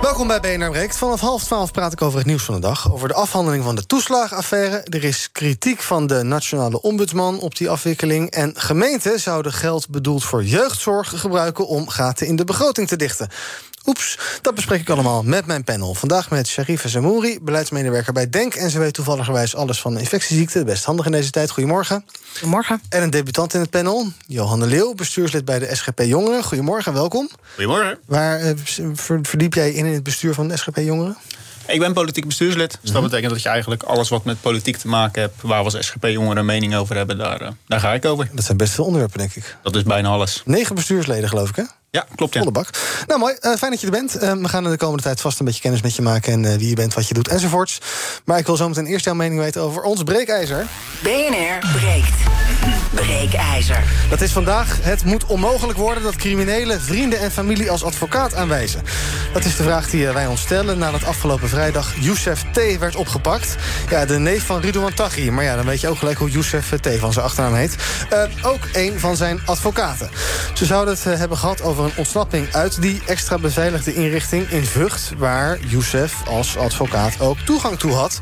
Welkom bij BNR. Vanaf half twaalf praat ik over het nieuws van de dag. Over de afhandeling van de toeslagenaffaire. Er is kritiek van de nationale ombudsman op die afwikkeling. En gemeenten zouden geld bedoeld voor jeugdzorg gebruiken om gaten in de begroting te dichten. Oeps, dat bespreek ik allemaal met mijn panel. Vandaag met Sharifa Zamouri, beleidsmedewerker bij DENK... en ze weet toevalligerwijs alles van infectieziekten. Best handig in deze tijd. Goedemorgen. Goedemorgen. En een debutant in het panel, Johanne Leeuw, bestuurslid bij de SGP Jongeren. Goedemorgen, welkom. Goedemorgen. Waar uh, verdiep jij in in het bestuur van de SGP Jongeren? Ik ben politiek bestuurslid. Dus dat betekent dat je eigenlijk alles wat met politiek te maken hebt... waar we als SGP-jongeren een mening over hebben, daar, uh, daar ga ik over. Dat zijn best veel onderwerpen, denk ik. Dat is bijna alles. Negen bestuursleden, geloof ik, hè? Ja, klopt. Ja. Volle bak. Nou, mooi. Uh, fijn dat je er bent. Uh, we gaan in de komende tijd vast een beetje kennis met je maken... en uh, wie je bent, wat je doet enzovoorts. Maar ik wil zo meteen eerst jouw mening weten over ons breekijzer. BNR breekt. Breekijzer. Dat is vandaag. Het moet onmogelijk worden dat criminelen vrienden en familie als advocaat aanwijzen. Dat is de vraag die wij ons stellen nadat afgelopen vrijdag Youssef T. werd opgepakt. Ja, de neef van Ridouan Taghi. Maar ja, dan weet je ook gelijk hoe Youssef T. van zijn achternaam heet. ook een van zijn advocaten. Ze zouden het hebben gehad over een ontsnapping uit die extra beveiligde inrichting in Vught... waar Youssef als advocaat ook toegang toe had.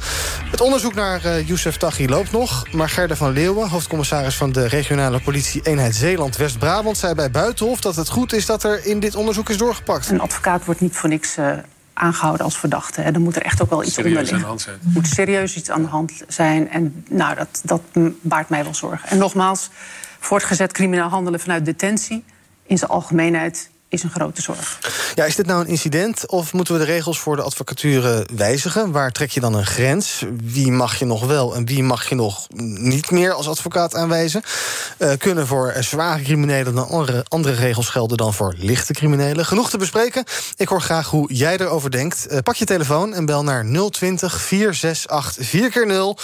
Het onderzoek naar uh, Youssef Taghi loopt nog... maar Gerda van Leeuwen, hoofdcommissaris van de regionale politie-eenheid Zeeland-West-Brabant... zei bij Buitenhof dat het goed is dat er in dit onderzoek is doorgepakt. Een advocaat wordt niet voor niks... Uh aangehouden als verdachte. Hè. Dan moet er echt ook wel iets onder liggen. Er moet serieus iets aan de hand zijn. En nou, dat, dat baart mij wel zorgen. En nogmaals, voortgezet crimineel handelen vanuit detentie... in zijn algemeenheid is een grote zorg. Ja, is dit nou een incident of moeten we de regels voor de advocatuur wijzigen? Waar trek je dan een grens? Wie mag je nog wel en wie mag je nog niet meer als advocaat aanwijzen? Uh, kunnen voor zware criminelen dan andere, andere regels gelden dan voor lichte criminelen? Genoeg te bespreken. Ik hoor graag hoe jij erover denkt. Uh, pak je telefoon en bel naar 020 468 4x0.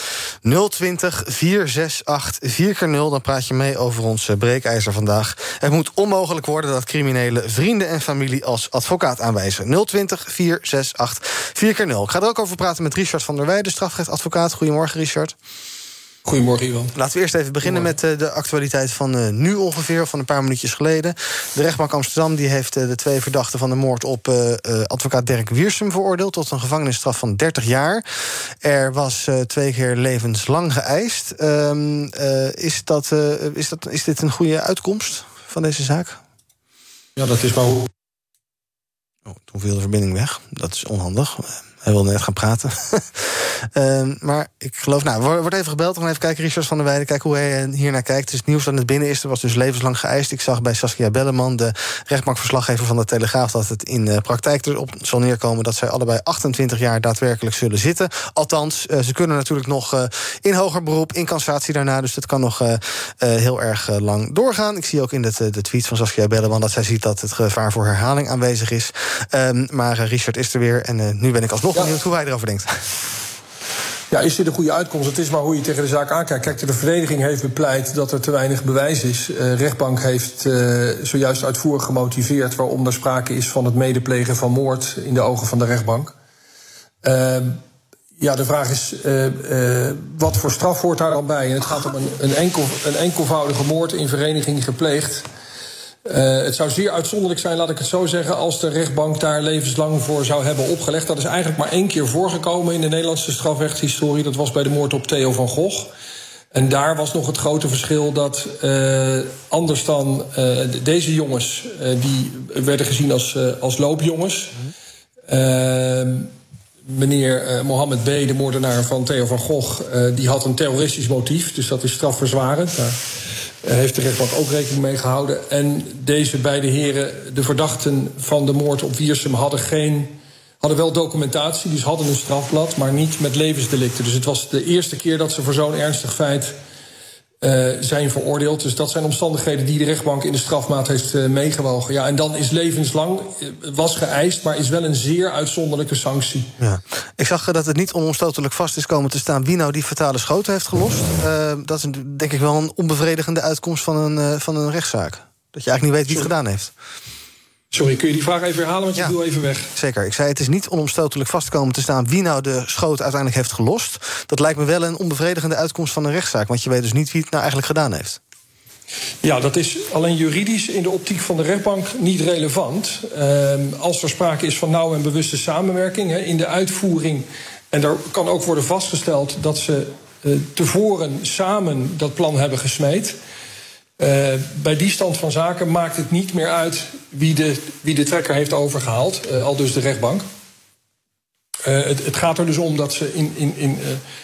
020 468 4x0. Dan praat je mee over ons breekijzer vandaag. Het moet onmogelijk worden dat criminelen vrienden en familie als advocaat aanwijzen. 020 468 4x0. Ik ga er ook over praten met Richard van der Weijden, strafrechtadvocaat. Goedemorgen, Richard. Goedemorgen, Ivan. Laten we eerst even beginnen met uh, de actualiteit van uh, nu ongeveer, van een paar minuutjes geleden. De rechtbank Amsterdam die heeft uh, de twee verdachten van de moord op advocaat Dirk Wiersum veroordeeld tot een gevangenisstraf van 30 jaar. Er was twee keer levenslang geëist. Ehm, is, dat, is, dat, is dit een goede uitkomst van deze zaak? Ja, dat is hoe. Oh, toen viel de verbinding weg. Dat is onhandig. Hij wilde net gaan praten. uh, maar ik geloof, nou, wordt even gebeld. Gaan even kijken, Richard van der Weijden, kijken hoe hij hier naar kijkt. Dus het nieuws dat het binnen is, er was dus levenslang geëist. Ik zag bij Saskia Belleman, de rechtbankverslaggever van de Telegraaf, dat het in uh, praktijk erop zal neerkomen dat zij allebei 28 jaar daadwerkelijk zullen zitten. Althans, uh, ze kunnen natuurlijk nog uh, in hoger beroep, in cassatie daarna. Dus dat kan nog heel erg lang doorgaan. Ik zie ook in de, de tweet van Saskia Belleman dat zij ziet dat het gevaar voor herhaling aanwezig is. Um, maar Richard is er weer en nu ben ik alsnog benieuwd hoe hij erover denkt. Ja, is dit een goede uitkomst? Het is maar hoe je tegen de zaak aankijkt. Kijk, de verdediging heeft bepleit dat er te weinig bewijs is. De uh, rechtbank heeft uh, zojuist uitvoerig gemotiveerd waarom er sprake is van het medeplegen van moord in de ogen van de rechtbank. Uh, ja, de vraag is, uh, wat voor straf hoort daar dan bij? En het gaat om een, een, enkel, een enkelvoudige moord in vereniging gepleegd. Uh, het zou zeer uitzonderlijk zijn, laat ik het zo zeggen, als de rechtbank daar levenslang voor zou hebben opgelegd. Dat is eigenlijk maar één keer voorgekomen in de Nederlandse strafrechtshistorie. Dat was bij de moord op Theo van Gogh. En daar was nog het grote verschil dat uh, anders dan uh, deze jongens, die werden gezien als, als loopjongens. meneer Mohammed B., de moordenaar van Theo van Gogh, die had een terroristisch motief, dus dat is strafverzwarend. Heeft de rechtbank ook rekening mee gehouden. En deze beide heren, de verdachten van de moord op Wiersum, hadden, geen, hadden wel documentatie, dus hadden een strafblad, maar niet met levensdelicten. Dus het was de eerste keer dat ze voor zo'n ernstig feit uh, zijn veroordeeld. Dus dat zijn omstandigheden die de rechtbank in de strafmaat heeft uh, meegewogen. Ja, en dan is levenslang, was geëist, maar is wel een zeer uitzonderlijke sanctie. Ja. Ik zag dat het niet onomstotelijk vast is komen te staan wie nou die fatale schoten heeft gelost. Uh, dat is denk ik wel een onbevredigende uitkomst van een, van een rechtszaak. Dat je eigenlijk niet weet wie het gedaan heeft. Sorry, kun je die vraag even herhalen, want je ja, viel even weg. Zeker. Ik zei, het is niet onomstotelijk vastkomen te staan... wie nou de schoot uiteindelijk heeft gelost. Dat lijkt me wel een onbevredigende uitkomst van een rechtszaak... want je weet dus niet wie het nou eigenlijk gedaan heeft. Ja, dat is alleen juridisch in de optiek van de rechtbank niet relevant. Uh, als er sprake is van nauwe en bewuste samenwerking hè, in de uitvoering... en daar kan ook worden vastgesteld dat ze uh, tevoren samen dat plan hebben gesmeed... Uh, bij die stand van zaken maakt het niet meer uit wie de, wie de trekker heeft overgehaald, uh, al dus de rechtbank. Uh, het, het, gaat er dus om dat ze in, in, in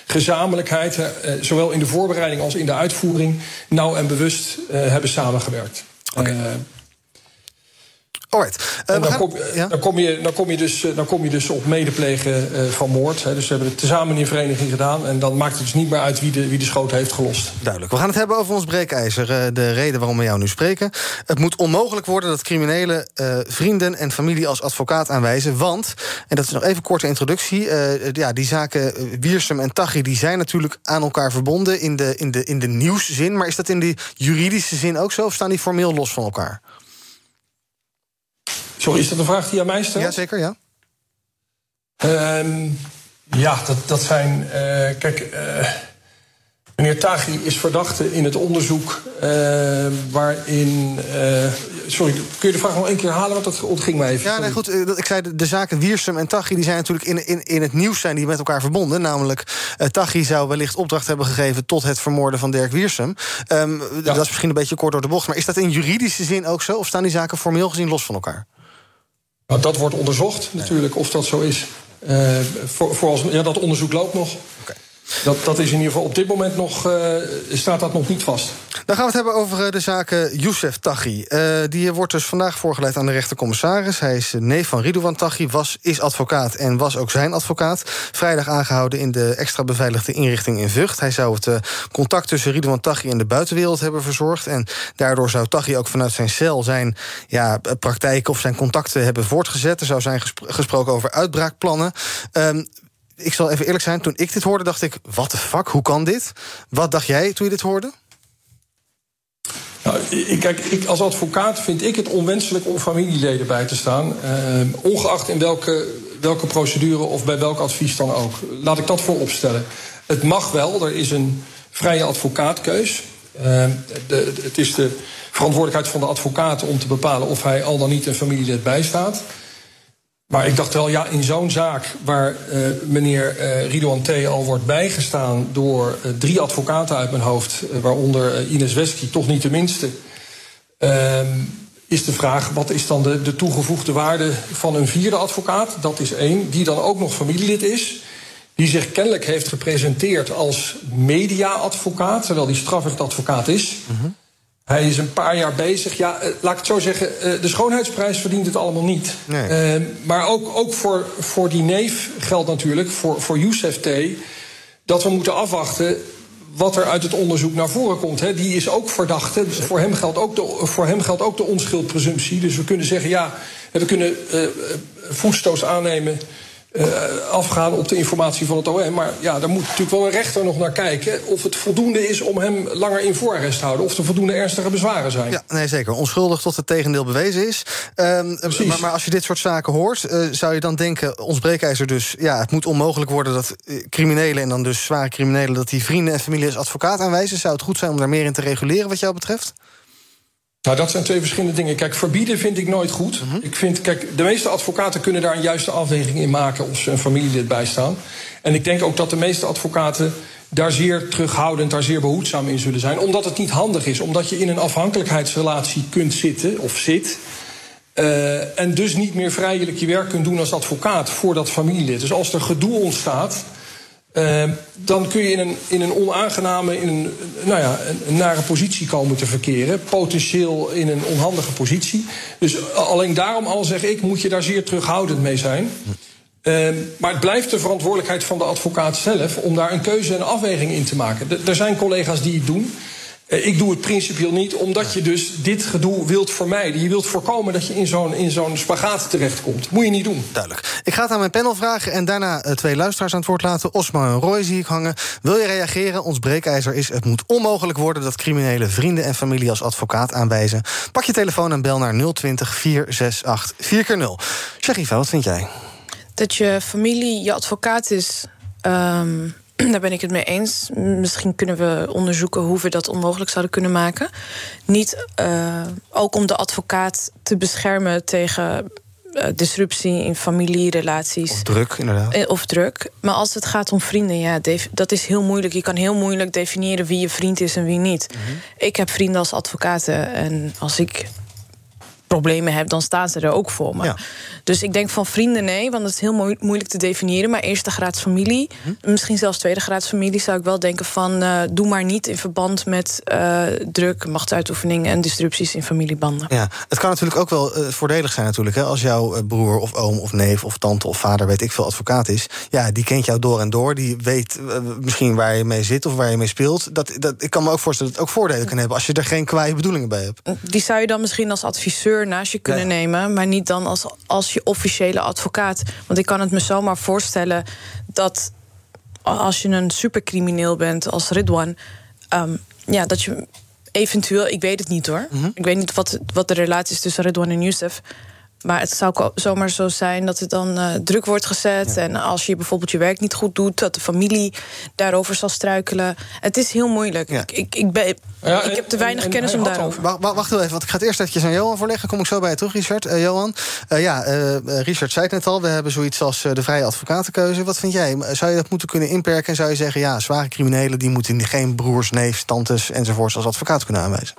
gezamenlijkheid, zowel in de voorbereiding als in de uitvoering, nauw en bewust hebben samengewerkt. Okay. Alright. Uh, dan, gaan, kom, ja? dan, kom, je, dan, kom je dus, dan kom je dus op medeplegen uh, van moord. Hè. Dus we hebben het tezamen in vereniging gedaan. En dan maakt het dus niet meer uit wie de, wie de schoot heeft gelost. Duidelijk. We gaan het hebben over ons breekijzer. De reden waarom we jou nu spreken. Het moet onmogelijk worden dat criminelen vrienden en familie als advocaat aanwijzen. Want, en dat is nog even een korte introductie. ja, die zaken Wiersum en Taghi die zijn natuurlijk aan elkaar verbonden in de, in, de, in de nieuwszin. Maar is dat in de juridische zin ook zo? Of staan die formeel los van elkaar? Sorry, is dat een vraag die je aan mij stelt? Jazeker, ja. Um, ja, dat, dat zijn. Uh, kijk, uh, meneer Taghi is verdachte in het onderzoek uh, waarin. sorry, kun je de vraag nog één keer halen? Want dat ontging mij even. Ja, nee, goed. Ik zei de, de zaken Wiersum en Taghi die zijn natuurlijk in, in, in het nieuws zijn die met elkaar verbonden. Namelijk, Taghi zou wellicht opdracht hebben gegeven tot het vermoorden van Dirk Wiersum. Um, ja. Dat is misschien een beetje kort door de bocht. Maar is dat in juridische zin ook zo? Of staan die zaken formeel gezien los van elkaar? Dat wordt onderzocht natuurlijk, of dat zo is. Uh, voor, voor als, ja, dat onderzoek loopt nog. Dat, dat is in ieder geval op dit moment nog, uh, staat dat nog niet vast. Dan gaan we het hebben over uh, de zaken Youssef Taghi. Uh, die wordt dus vandaag voorgeleid aan de rechtercommissaris. Hij is neef van Ridouan Taghi, was, is advocaat en was ook zijn advocaat. Vrijdag aangehouden in de extra beveiligde inrichting in Vught. Hij zou het contact tussen Ridouan Taghi en de buitenwereld hebben verzorgd. En daardoor zou Taghi ook vanuit zijn cel zijn ja, praktijken of zijn contacten hebben voortgezet. Er zou zijn gespro gesproken over uitbraakplannen. Um, ik zal even eerlijk zijn, toen ik dit hoorde, dacht ik: wat de fuck, hoe kan dit? Wat dacht jij toen je dit hoorde? Nou, ik, kijk, ik, als advocaat vind ik het onwenselijk om familieleden bij te staan. Uh, ongeacht in welke, welke procedure of bij welk advies dan ook. Laat ik dat voorop stellen. Het mag wel, er is een vrije advocaatkeus. Uh, de, het is de verantwoordelijkheid van de advocaat om te bepalen of hij al dan niet een familielid bijstaat. Maar ik dacht wel, ja, in zo'n zaak waar uh, meneer uh, Ridouan T. al wordt bijgestaan door uh, drie advocaten uit mijn hoofd, waaronder Ines Wesky, toch niet de minste, ehm, is de vraag: wat is dan de, de toegevoegde waarde van een vierde advocaat? Dat is één, die dan ook nog familielid is. Die zich kennelijk heeft gepresenteerd als media-advocaat, terwijl die strafrechtadvocaat is. -hmm. Hij is een paar jaar bezig. Ja, uh, laat ik het zo zeggen, uh, de schoonheidsprijs verdient het allemaal niet. Nee. Uh, maar ook, ook voor, voor die neef geldt natuurlijk, voor, voor Youssef T... dat we moeten afwachten wat er uit het onderzoek naar voren komt. Hè. Die is ook verdachte. Dus voor hem geldt ook de, voor hem geldt ook de onschuldpresumptie. Dus we kunnen zeggen, ja, we kunnen voetstoos aannemen uh, afgaan op de informatie van het OM. Maar ja, daar moet natuurlijk wel een rechter nog naar kijken... of het voldoende is om hem langer in voorarrest te houden... of er voldoende ernstige bezwaren zijn. Ja, nee, zeker. Onschuldig tot het tegendeel bewezen is. Um, maar, maar, als je dit soort zaken hoort, uh, zou je dan denken... ons breekijzer dus, ja, het moet onmogelijk worden... dat uh, criminelen en dan dus zware criminelen... dat die vrienden en familie als advocaat aanwijzen. Zou het goed zijn om daar meer in te reguleren wat jou betreft? Nou, dat zijn twee verschillende dingen. Kijk, verbieden vind ik nooit goed. Mm -hmm. Ik vind, kijk, de meeste advocaten kunnen daar een juiste afweging in maken of ze een familielid bijstaan. En ik denk ook dat de meeste advocaten daar zeer terughoudend, daar zeer behoedzaam in zullen zijn. Omdat het niet handig is, omdat je in een afhankelijkheidsrelatie kunt zitten of zit. Uh, en dus niet meer vrijelijk je werk kunt doen als advocaat voor dat familielid. Dus als er gedoe ontstaat. Uh, dan kun je in een, in een onaangename, in een, nou ja, een, nare positie komen te verkeren. Potentieel in een onhandige positie. Dus alleen daarom al zeg ik, moet je daar zeer terughoudend mee zijn. Uh, maar het blijft de verantwoordelijkheid van de advocaat zelf om daar een keuze en afweging in te maken. er zijn collega's die het doen. Eh, ik doe het principieel niet, omdat je dus dit gedoe wilt vermijden. Je wilt voorkomen dat je in zo'n, in zo'n spagaat terechtkomt. Moet je niet doen. Duidelijk. Ik ga het aan mijn panel vragen en daarna eh, twee luisteraars aan het woord laten. Osmo en Roy zie ik hangen. Wil je reageren? Ons breekijzer is: het moet onmogelijk worden dat criminelen vrienden en familie als advocaat aanwijzen. Pak je telefoon en bel naar 020 468 4x0. Sherifa, wat vind jij? Dat je familie je advocaat is. ehm, daar ben ik het mee eens. Misschien kunnen we onderzoeken hoe we dat onmogelijk zouden kunnen maken. Niet eh, ook om de advocaat te beschermen tegen eh, disruptie in familierelaties. Of druk, inderdaad. Eh, Of druk. Maar als het gaat om vrienden, ja, dat is heel moeilijk. Je kan heel moeilijk definiëren wie je vriend is en wie niet. Ik heb vrienden als advocaten en als ik problemen heb, dan staan ze er ook voor me. Ja. Dus ik denk van vrienden nee, want het is heel moe- moeilijk te definiëren. Maar eerste graads familie, misschien zelfs tweede graads familie, zou ik wel denken van eh, doe maar niet in verband met eh, druk, machtsuitoefening en disrupties in familiebanden. Ja, het kan natuurlijk ook wel eh, voordelig zijn natuurlijk. Hè? Als jouw broer of oom of neef of tante of vader, weet ik veel, advocaat is. Ja, die kent jou door en door. Die weet misschien waar je mee zit of waar je mee speelt. Dat, dat, ik kan me ook voorstellen dat het ook voordelen kan hebben... als je er geen kwaaie bedoelingen bij hebt. Die zou je dan misschien als adviseur naast je kunnen nemen, maar niet dan als, als je officiële advocaat. Want ik kan het me zomaar voorstellen dat als je een supercrimineel bent als Ridwan, ehm, ja, dat je eventueel, ik weet het niet hoor. Ik weet niet wat, wat de relatie is tussen Ridwan en Youssef. Maar het zou zomaar zo zijn dat het dan eh, druk wordt gezet. En als je bijvoorbeeld je werk niet goed doet, dat de familie daarover zal struikelen. Het is heel moeilijk. Ja. Ik, ik, ik, ben, Ja, ik heb te weinig en kennis om daarover. Wacht, wacht, even, want ik ga het eerst eventjes aan Johan voorleggen. Kom ik zo bij je terug, Richard. Eh, Johan, Eh, ja, Richard zei het net al. We hebben zoiets als eh, de vrije advocatenkeuze. Wat vind jij? Zou je dat moeten kunnen inperken? En zou je zeggen, ja, zware criminelen... die moeten geen broers, neefs, tantes enzovoorts als advocaat kunnen aanwijzen?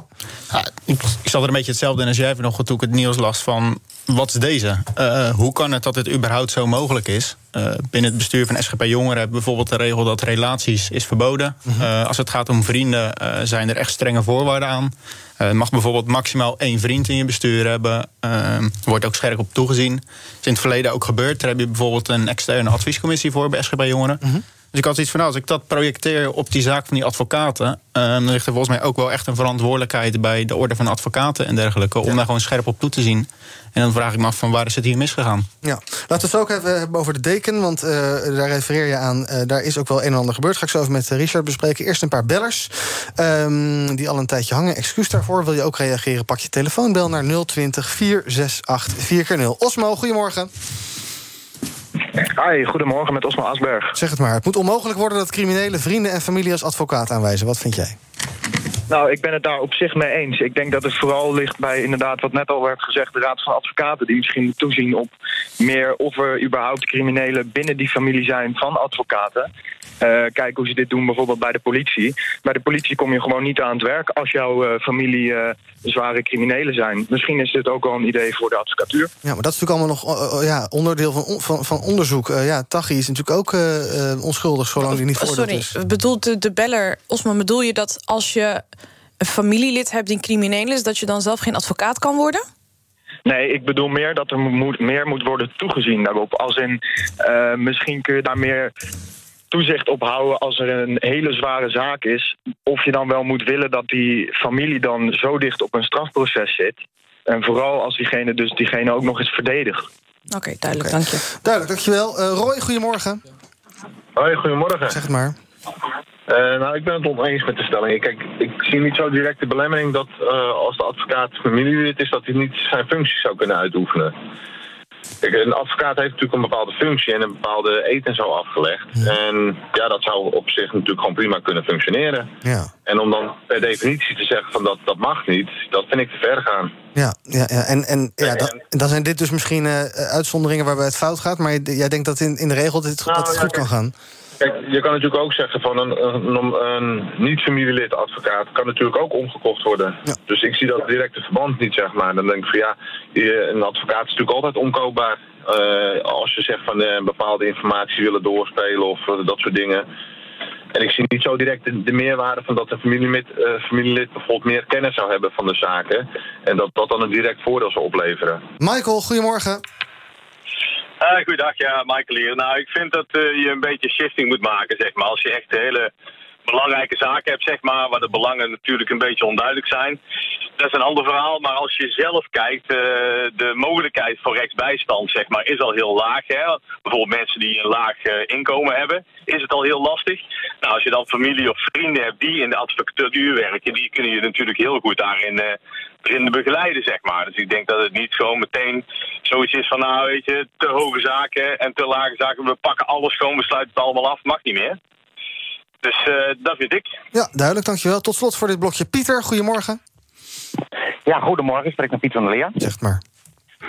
Ja, ik, ik zat er een beetje hetzelfde in als jij vanochtend toen ik het nieuws las van... wat is deze? Eh, hoe kan het dat dit überhaupt zo mogelijk is? Eh, binnen het bestuur van SGP Jongeren bijvoorbeeld de regel... dat relaties is verboden. Eh, als het gaat om vrienden eh, zijn er echt strenge voorwaarden aan. Eh, je mag bijvoorbeeld maximaal één vriend in je bestuur hebben. Eh, Er wordt ook scherp op toegezien. Dat is in het verleden ook gebeurd. Daar heb je bijvoorbeeld een externe adviescommissie voor bij SGP Jongeren. Dus ik had zoiets van, nou, als ik dat projecteer op die zaak van die advocaten... eh, dan ligt er volgens mij ook wel echt een verantwoordelijkheid... bij de orde van advocaten en dergelijke... om daar gewoon scherp op toe te zien. En dan vraag ik me af van waar is het hier misgegaan? Ja, laten we het ook even hebben over de deken. Want eh, daar refereer je aan. eh, daar is ook wel een en ander gebeurd. Ga ik zo even met Richard bespreken. Eerst een paar bellers. ehm, die al een tijdje hangen. Excuus daarvoor. Wil je ook reageren? Pak je telefoon. Bel naar 020 468 4x0. Osmo, goedemorgen. Hi, goedemorgen met Osmo Asberg. Zeg het maar. Het moet onmogelijk worden dat criminelen vrienden en familie als advocaat aanwijzen. Wat vind jij? Nou, ik ben het daar op zich mee eens. Ik denk dat het vooral ligt bij inderdaad wat net al werd gezegd... de Raad van Advocaten die misschien toezien op meer... of er überhaupt criminelen binnen die familie zijn van advocaten. Eh kijk hoe ze dit doen bijvoorbeeld bij de politie. Bij de politie kom je gewoon niet aan het werk als jouw eh, familie eh, zware criminelen zijn. Misschien is dit ook wel een idee voor de advocatuur. Ja, maar dat is natuurlijk allemaal nog ja, onderdeel van, on- van, van onderzoek. Eh, ja, Tachi is natuurlijk ook onschuldig zolang hij niet Oh, veroordeeld sorry, is. bedoelt de, de beller, Osman, bedoel je dat als je een familielid hebt die crimineel is, dat je dan zelf geen advocaat kan worden? Nee, ik bedoel meer dat er moet, meer moet worden toegezien daarop. Als in, eh, misschien kun je daar meer toezicht op houden als er een hele zware zaak is. Of je dan wel moet willen dat die familie dan zo dicht op een strafproces zit. En vooral als diegene dus diegene ook nog eens verdedigt. Oké, duidelijk, Oké. dank je. Duidelijk, dankjewel. Eh Roy, goedemorgen. Hoi, goedemorgen. Zeg het maar. Eh, nou, ik ben het oneens met de stelling. Kijk, ik zie niet zo direct de belemmering dat eh, als de advocaat familielid is, dat hij niet zijn functie zou kunnen uitoefenen. Kijk, een advocaat heeft natuurlijk een bepaalde functie en een bepaalde eet en zo afgelegd. En ja, dat zou op zich natuurlijk gewoon prima kunnen functioneren. Ja. En om dan per definitie te zeggen van dat, dat mag niet, dat vind ik te ver gaan. Ja, ja, ja. en, en ja, dan, dan zijn dit dus misschien eh, uitzonderingen waarbij het fout gaat. Maar jij denkt dat in, in de regel dit, Nou, dat het ja, goed kan gaan. Kijk, je kan natuurlijk ook zeggen van een, een, een niet-familielid advocaat kan natuurlijk ook omgekocht worden. Ja. Dus ik zie dat directe verband niet, zeg maar. Dan denk ik van ja, een advocaat is natuurlijk altijd omkoopbaar. Eh, als je zegt van eh, bepaalde informatie willen doorspelen of eh, dat soort dingen. En ik zie niet zo direct de, de meerwaarde van dat een familielid, familielid bijvoorbeeld meer kennis zou hebben van de zaken. En dat dat dan een direct voordeel zou opleveren. Michael, goedemorgen. Uh, goeiedag, ja, Michael hier. Nou, ik vind dat eh, je een beetje shifting moet maken, zeg maar. Als je echt hele belangrijke zaken hebt, zeg maar, waar de belangen natuurlijk een beetje onduidelijk zijn. Dat is een ander verhaal, maar als je zelf kijkt, uh, de mogelijkheid voor rechtsbijstand, zeg maar, is al heel laag. Hè? Bijvoorbeeld mensen die een laag uh, inkomen hebben, is het al heel lastig. Nou, als je dan familie of vrienden hebt die in de advocatuur werken, die kunnen je natuurlijk heel goed daarin erin begeleiden, zeg maar. Dus ik denk dat het niet gewoon meteen zoiets is van, nou weet je, te hoge zaken en te lage zaken. We pakken alles gewoon, we sluiten het allemaal af, mag niet meer. Dus uh, dat vind ik. Ja, duidelijk, dankjewel. Tot slot voor dit blokje. Pieter, goedemorgen. Ja, goedemorgen. Ik spreek met Pieter van der Leer. Zeg maar.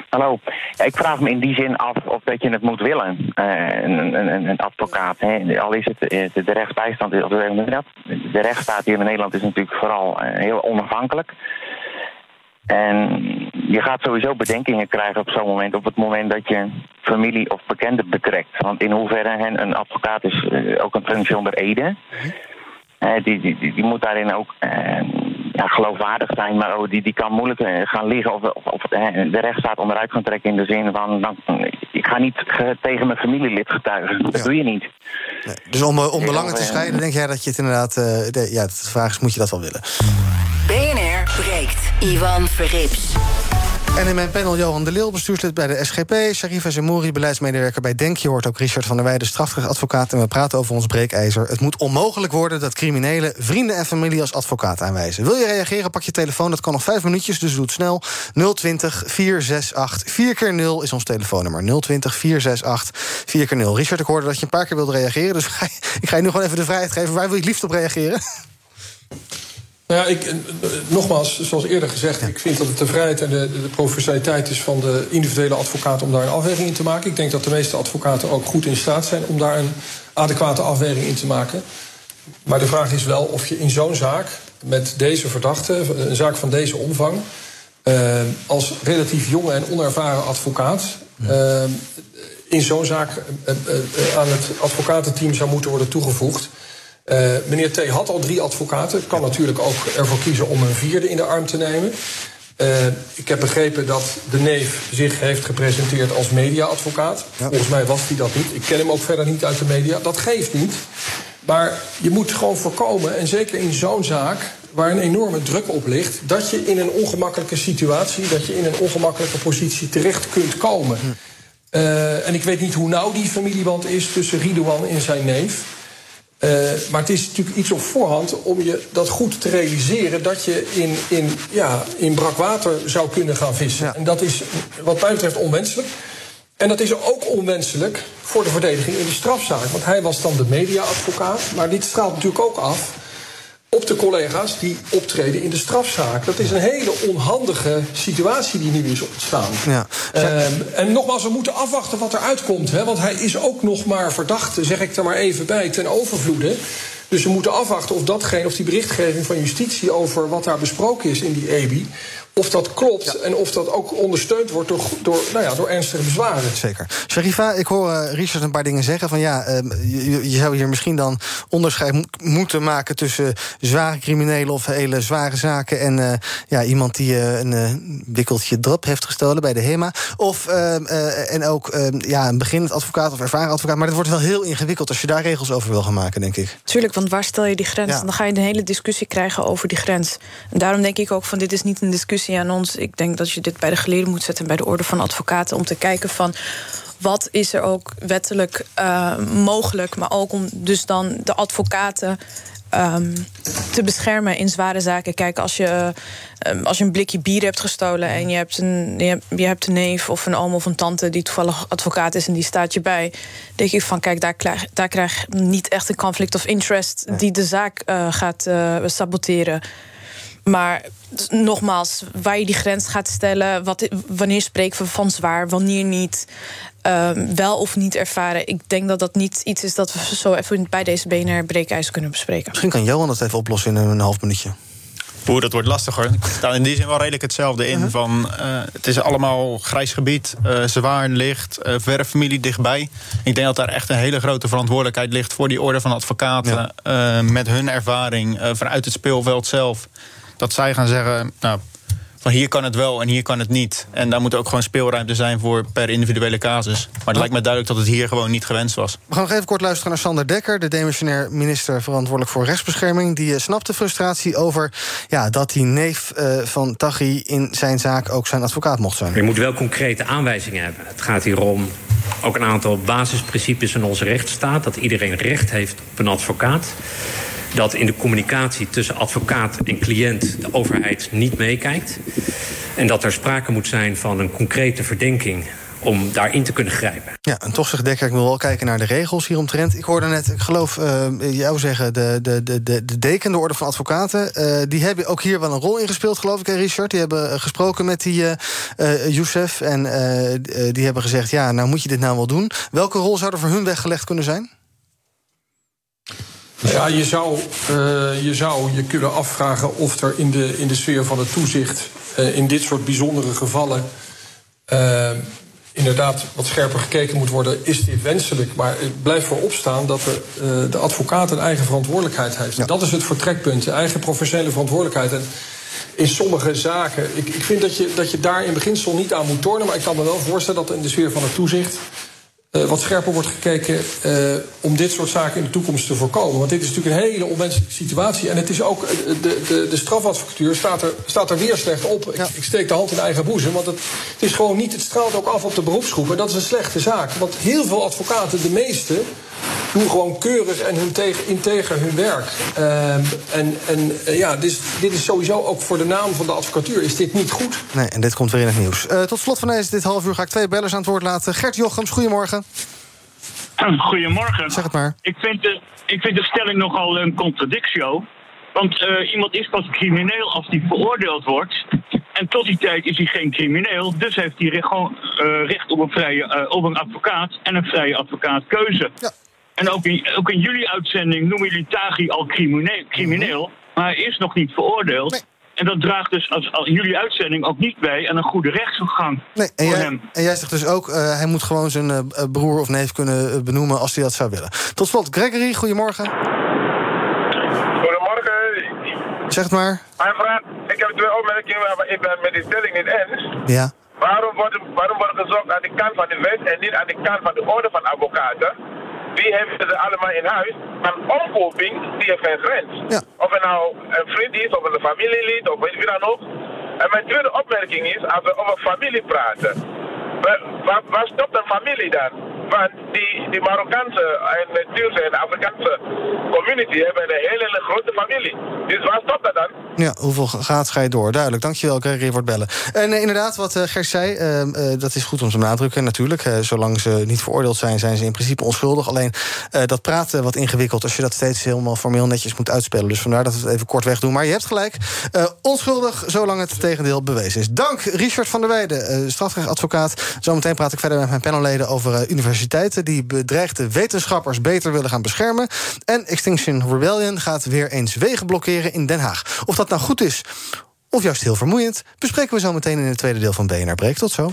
Hallo. Ja, ik vraag me in die zin af of dat je het moet willen, uh, een, een, een, advocaat. Hè. Al is het de, de rechtsbijstand, of de, de rechtsstaat hier in Nederland is natuurlijk vooral uh, heel onafhankelijk. En je gaat sowieso bedenkingen krijgen op zo'n moment, op het moment dat je familie of bekenden betrekt. Want in hoeverre hen een advocaat is uh, ook een functie onder ede. Uh, die, die, die, die, moet daarin ook uh, ja, geloofwaardig zijn, maar oh, die, die kan moeilijk gaan liggen of, of, of de rechtsstaat onderuit gaan trekken in de zin van: dan, ik ga niet tegen mijn familielid getuigen. Dat ja. doe je niet. Nee, dus om, om belangen te scheiden, denk jij dat je het inderdaad. de, ja, de vraag is: moet je dat wel willen? Ivan Verrips. En in mijn panel Johan de Leeuw, bestuurslid bij de SGP... Sharifa Zemouri, beleidsmedewerker bij Denk. Je hoort ook Richard van der Weijden, strafrechtadvocaat... en we praten over ons breekijzer. Het moet onmogelijk worden dat criminelen vrienden en familie als advocaat aanwijzen. Wil je reageren, pak je telefoon, dat kan nog vijf minuutjes... dus doe het snel. 020 468 4 keer 0 is ons telefoonnummer. 020 468 4 keer 0 Richard, ik hoorde dat je een paar keer wilde reageren... dus ik ga je nu gewoon even de vrijheid geven. Waar wil je liefst op reageren? Nou ja, ik, nogmaals, zoals eerder gezegd, ja. ik vind dat het de vrijheid en de, de professionaliteit is van de individuele advocaat om daar een afweging in te maken. Ik denk dat de meeste advocaten ook goed in staat zijn om daar een adequate afweging in te maken. Maar de vraag is wel of je in zo'n zaak, met deze verdachte, een zaak van deze omvang, uh, als relatief jonge en onervaren advocaat. Uh, in zo'n zaak aan het advocatenteam zou moeten worden toegevoegd. Uh, meneer T. had al drie advocaten. Kan natuurlijk ook ervoor kiezen om een vierde in de arm te nemen. Uh, ik heb begrepen dat de neef zich heeft gepresenteerd als mediaadvocaat. Ja. Volgens mij was hij dat niet. Ik ken hem ook verder niet uit de media. Dat geeft niet. Maar je moet gewoon voorkomen, en zeker in zo'n zaak waar een enorme druk op ligt, dat je in een ongemakkelijke situatie, dat je in een ongemakkelijke positie terecht kunt komen. Hm. Uh, en ik weet niet hoe nauw die familieband is tussen Ridouan en zijn neef. Uh, maar het is natuurlijk iets op voorhand om je dat goed te realiseren dat je in, in, ja, in brak water zou kunnen gaan vissen. Ja. En dat is wat mij betreft onwenselijk. En dat is ook onwenselijk voor de verdediging in de strafzaak. Want hij was dan de mediaadvocaat. Maar dit straalt natuurlijk ook af op de collega's die optreden in de strafzaak. Dat is een hele onhandige situatie die nu is ontstaan. Ja. Um, en nogmaals, we moeten afwachten wat er uitkomt. Hè, want hij is ook nog maar verdachte, zeg ik er maar even bij, ten overvloede. Dus we moeten afwachten of datgene, of die berichtgeving van justitie over wat daar besproken is in die EBI, of dat klopt ja. en of dat ook ondersteund wordt door, door, nou ja, door ernstige bezwaren. Zeker. Sharifa, ik hoor uh, Richard een paar dingen zeggen. Van ja, uh, je, je, zou hier misschien dan onderscheid mo moeten maken tussen zware criminelen of hele zware zaken en uh, ja, iemand die een wikkeltje drop heeft gestolen bij de HEMA. Of en ook ja, een beginnend advocaat of ervaren advocaat. Maar het wordt wel heel ingewikkeld als je daar regels over wil gaan maken, denk ik. Tuurlijk, want waar stel je die grens? Ja. Dan ga je een hele discussie krijgen over die grens. En daarom denk ik ook van dit is niet een discussie aan ons. Ik denk dat je dit bij de geleden moet zetten... bij de orde van advocaten... om te kijken van wat is er ook wettelijk uh, mogelijk... maar ook om dus dan de advocaten... Um, te beschermen in zware zaken. Kijk, als je, um, als je een blikje bier hebt gestolen en je hebt, een, je, hebt, je een neef of een oom of een tante die toevallig advocaat is en die staat je bij, denk ik van kijk, daar krijg, daar krijg je niet echt een conflict of interest die de zaak uh, gaat uh, saboteren. Maar nogmaals, waar je die grens gaat stellen, wat, wanneer spreken we van zwaar, wanneer niet, um, wel of niet ervaren. Ik denk dat dat niet iets is dat we zo even bij deze BNR breekijzer kunnen bespreken. Misschien kan Johan dat even oplossen in een half minuutje. Oeh, dat wordt lastig hoor. Ik sta in die zin wel redelijk hetzelfde in. Uh -huh. van, uh, het is allemaal grijs gebied, uh, zwaar licht, uh, verre familie dichtbij. Ik denk dat daar echt een hele grote verantwoordelijkheid ligt voor die orde van advocaten. Ja. met hun ervaring vanuit het speelveld zelf dat zij gaan zeggen, nou, van hier kan het wel en hier kan het niet. En daar moet ook gewoon speelruimte zijn voor per individuele casus. Maar het lijkt me duidelijk dat het hier gewoon niet gewenst was. We gaan nog even kort luisteren naar Sander Dekker, de demissionair minister verantwoordelijk voor rechtsbescherming. Die uh, snapt de frustratie over ja, dat die neef uh, van Taghi in zijn zaak ook zijn advocaat mocht zijn. Je moet wel concrete aanwijzingen hebben. Het gaat hier om ook een aantal basisprincipes in onze rechtsstaat: dat iedereen recht heeft op een advocaat dat in de communicatie tussen advocaat en cliënt de overheid niet meekijkt. En dat er sprake moet zijn van een concrete verdenking om daarin te kunnen grijpen. Ja, en toch zegt Dekker, ik wil wel kijken naar de regels hieromtrent. Ik hoorde net, ik geloof uh, jou zeggen, de, de, de, de deken, de orde van advocaten... Uh, die hebben ook hier wel een rol in gespeeld, geloof ik, hè, Richard? Die hebben gesproken met die uh, Youssef en die hebben gezegd... ja, nou moet je dit nou wel doen. Welke rol zou er voor hun weggelegd kunnen zijn? Ja, je zou, uh, je zou je kunnen afvragen of er in de, in de sfeer van het toezicht uh, in dit soort bijzondere gevallen uh, inderdaad wat scherper gekeken moet worden. Is dit wenselijk? Maar het blijft voorop staan dat de, de advocaat een eigen verantwoordelijkheid heeft. Ja. Dat is het vertrekpunt, de eigen professionele verantwoordelijkheid. En in sommige zaken, ik, ik vind dat je, dat je daar in beginsel niet aan moet tornen, maar ik kan me wel voorstellen dat in de sfeer van het toezicht uh, wat scherper wordt gekeken uh, om dit soort zaken in de toekomst te voorkomen. Want dit is natuurlijk een hele onwenselijke situatie. En het is ook, de, de, de strafadvocatuur staat er, staat er weer slecht op. Ja. Ik, ik, steek de hand in eigen boezem. Want het, het, is gewoon niet, het straalt ook af op de beroepsgroep. En dat is een slechte zaak. Want heel veel advocaten, de meeste, doen gewoon keurig en hun tegen, integer hun werk. Uh, en en uh, ja, dit is, dit is sowieso ook voor de naam van de advocatuur is dit niet goed. Nee, en dit komt weer in het nieuws. Uh, tot slot van deze dit half uur ga ik twee bellers aan het woord laten. Gert Jochems, goedemorgen. Goedemorgen. Zeg het maar. Ik vind de, ik vind de stelling nogal een contradictio. Want uh, iemand is pas crimineel als hij veroordeeld wordt. En tot die tijd is hij geen crimineel. Dus heeft hij recht, gewoon, uh, recht op, een vrije, uh, op een advocaat en een vrije advocaatkeuze. Ja. En ook in, ook in jullie uitzending noemen jullie Taghi al crimineel, crimineel -hmm. maar hij is nog niet veroordeeld. Nee. En dat draagt dus als, als jullie uitzending ook niet bij aan een goede rechtsgang nee, en voor jij, hem. En jij zegt dus ook, uh, hij moet gewoon zijn uh, broer of neef kunnen benoemen als hij dat zou willen. Tot slot, Gregory, goedemorgen. Goedemorgen. Zeg het maar. Mijn vraag, ik heb twee opmerkingen, maar ik ben met die stelling niet eens. Ja. Waarom wordt, waarom wordt gezocht aan de kant van de wet en niet aan de kant van de orde van advocaten? Die hebben ze allemaal in huis. Maar omkoping, die heeft geen grens. Ja. Of het nou een vriend is, of een familielid, of weet je dan ook. En mijn tweede opmerking is, als we over familie praten. Waar, waar stopt een familie dan? Want die, die Marokkaanse en Turkse en Afrikaanse community hebben een hele, grote familie. Dus waar stopt dat dan? Ja, hoeveel gaat ga je door? Duidelijk, dankjewel, Gregory bellen. En uh, inderdaad, wat uh, zei, uh, dat is goed om te benadrukken. Natuurlijk, zolang ze niet veroordeeld zijn, zijn ze in principe onschuldig. Alleen dat praten wat ingewikkeld als je dat steeds helemaal formeel netjes moet uitspelen. Dus vandaar dat we het even kort weg doen. Maar je hebt gelijk, onschuldig zolang het tegendeel bewezen is. Dank, Richard van der Weijden, strafrechtadvocaat. Zometeen praat ik verder met mijn panelleden over die bedreigde wetenschappers beter willen gaan beschermen. En Extinction Rebellion gaat weer eens wegen blokkeren in Den Haag. Of dat nou goed is of juist heel vermoeiend, bespreken we zo meteen in het tweede deel van BNR Breek. Tot zo.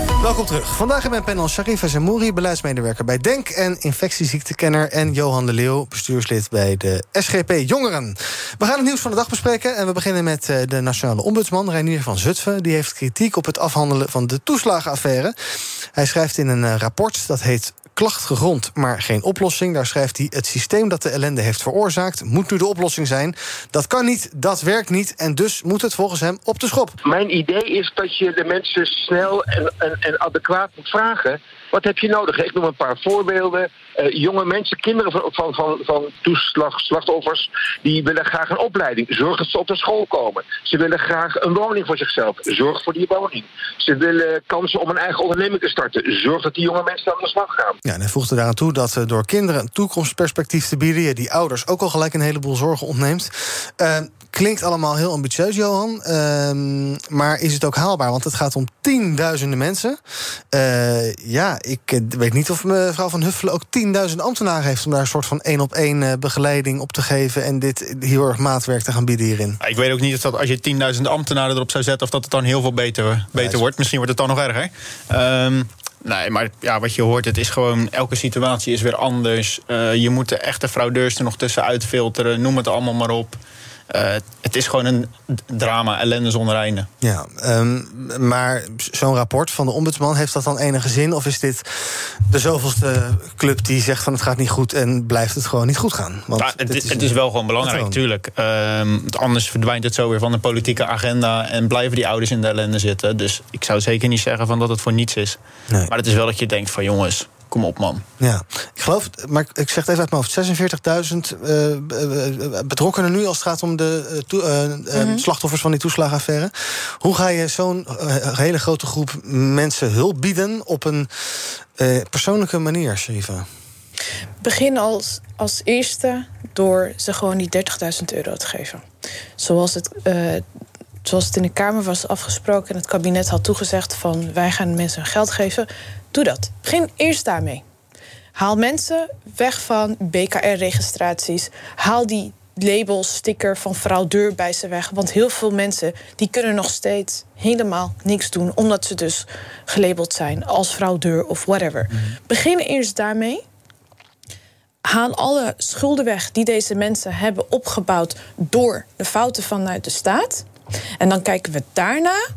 Welkom terug. Vandaag in mijn panel Sharifa Zamouri, beleidsmedewerker bij DENK... en infectieziektekenner en Johan de Leeuw, bestuurslid bij de SGP Jongeren. We gaan het nieuws van de dag bespreken en we beginnen met de nationale ombudsman... Reinier van Zutphen, die heeft kritiek op het afhandelen van de toeslagenaffaire. Hij schrijft in een rapport, dat heet klacht gegrond, maar geen oplossing. Daar schrijft hij: Het systeem dat de ellende heeft veroorzaakt, moet nu de oplossing zijn. Dat kan niet, dat werkt niet en dus moet het volgens hem op de schop. Mijn idee is dat je de mensen snel en, en, en adequaat moet vragen. Wat heb je nodig? Ik noem een paar voorbeelden. Uh, jonge mensen, kinderen van, van, van, van toeslagslachtoffers, die willen graag een opleiding. Zorg dat ze op de school komen. Ze willen graag een woning voor zichzelf. Zorg voor die woning. Ze willen kansen om een eigen onderneming te starten. Zorg dat die jonge mensen aan de slag gaan. Ja, en hij voegde daaraan toe dat uh, door kinderen een toekomstperspectief te bieden, je die ouders ook al gelijk een heleboel zorgen ontneemt. Uh, klinkt allemaal heel ambitieus, Johan. Ehm, maar is het ook haalbaar? Want het gaat om tienduizenden mensen. Eh, ja, ik eh, weet niet of mevrouw Van Huffelen ook tienduizend ambtenaren heeft... om daar een soort van één-op-één eh, begeleiding op te geven... en dit heel erg maatwerk te gaan bieden hierin. Ik weet ook niet of dat als je 10.000 ambtenaren erop zou zetten... of dat het dan heel veel beter, beter wordt. Misschien wordt het dan nog erger. Ehm, Nee, maar ja, wat je hoort, het is gewoon... elke situatie is weer anders. Uh, je moet de echte fraudeurs er nog tussen uitfilteren. Noem het allemaal maar op. Uh, het is gewoon een drama, ellende zonder einde. Ja, um, maar zo'n rapport van de ombudsman, heeft dat dan enige zin? Of is dit de zoveelste club die zegt van het gaat niet goed... en blijft het gewoon niet goed gaan? Want ja, het, is, het is wel gewoon belangrijk, natuurlijk. Uh, anders verdwijnt het zo weer van de politieke agenda... en blijven die ouders in de ellende zitten. Dus ik zou zeker niet zeggen van dat het voor niets is. Nee. Maar het is wel dat je denkt van jongens... Kom op, man. Ja, ik geloof, maar ik zeg het even uit mijn hoofd: 46.000 uh, betrokkenen nu als het gaat om de uh, -hmm. slachtoffers van die toeslagenaffaire. Hoe ga je zo'n hele grote groep mensen hulp bieden op een persoonlijke manier, Sherifa? Begin als, als eerste door ze gewoon die 30.000 euro te geven. Zoals het zoals het in de Kamer was afgesproken en het kabinet had toegezegd van wij gaan mensen hun geld geven, doe dat. Begin eerst daarmee. Haal mensen weg van BKR-registraties. Haal die label, sticker van fraudeur bij ze weg. Want heel veel mensen die kunnen nog steeds helemaal niks doen, omdat ze dus gelabeld zijn als fraudeur of whatever. Mm. Begin eerst daarmee. Haal alle schulden weg die deze mensen hebben opgebouwd door de fouten vanuit de staat. En dan kijken we daarna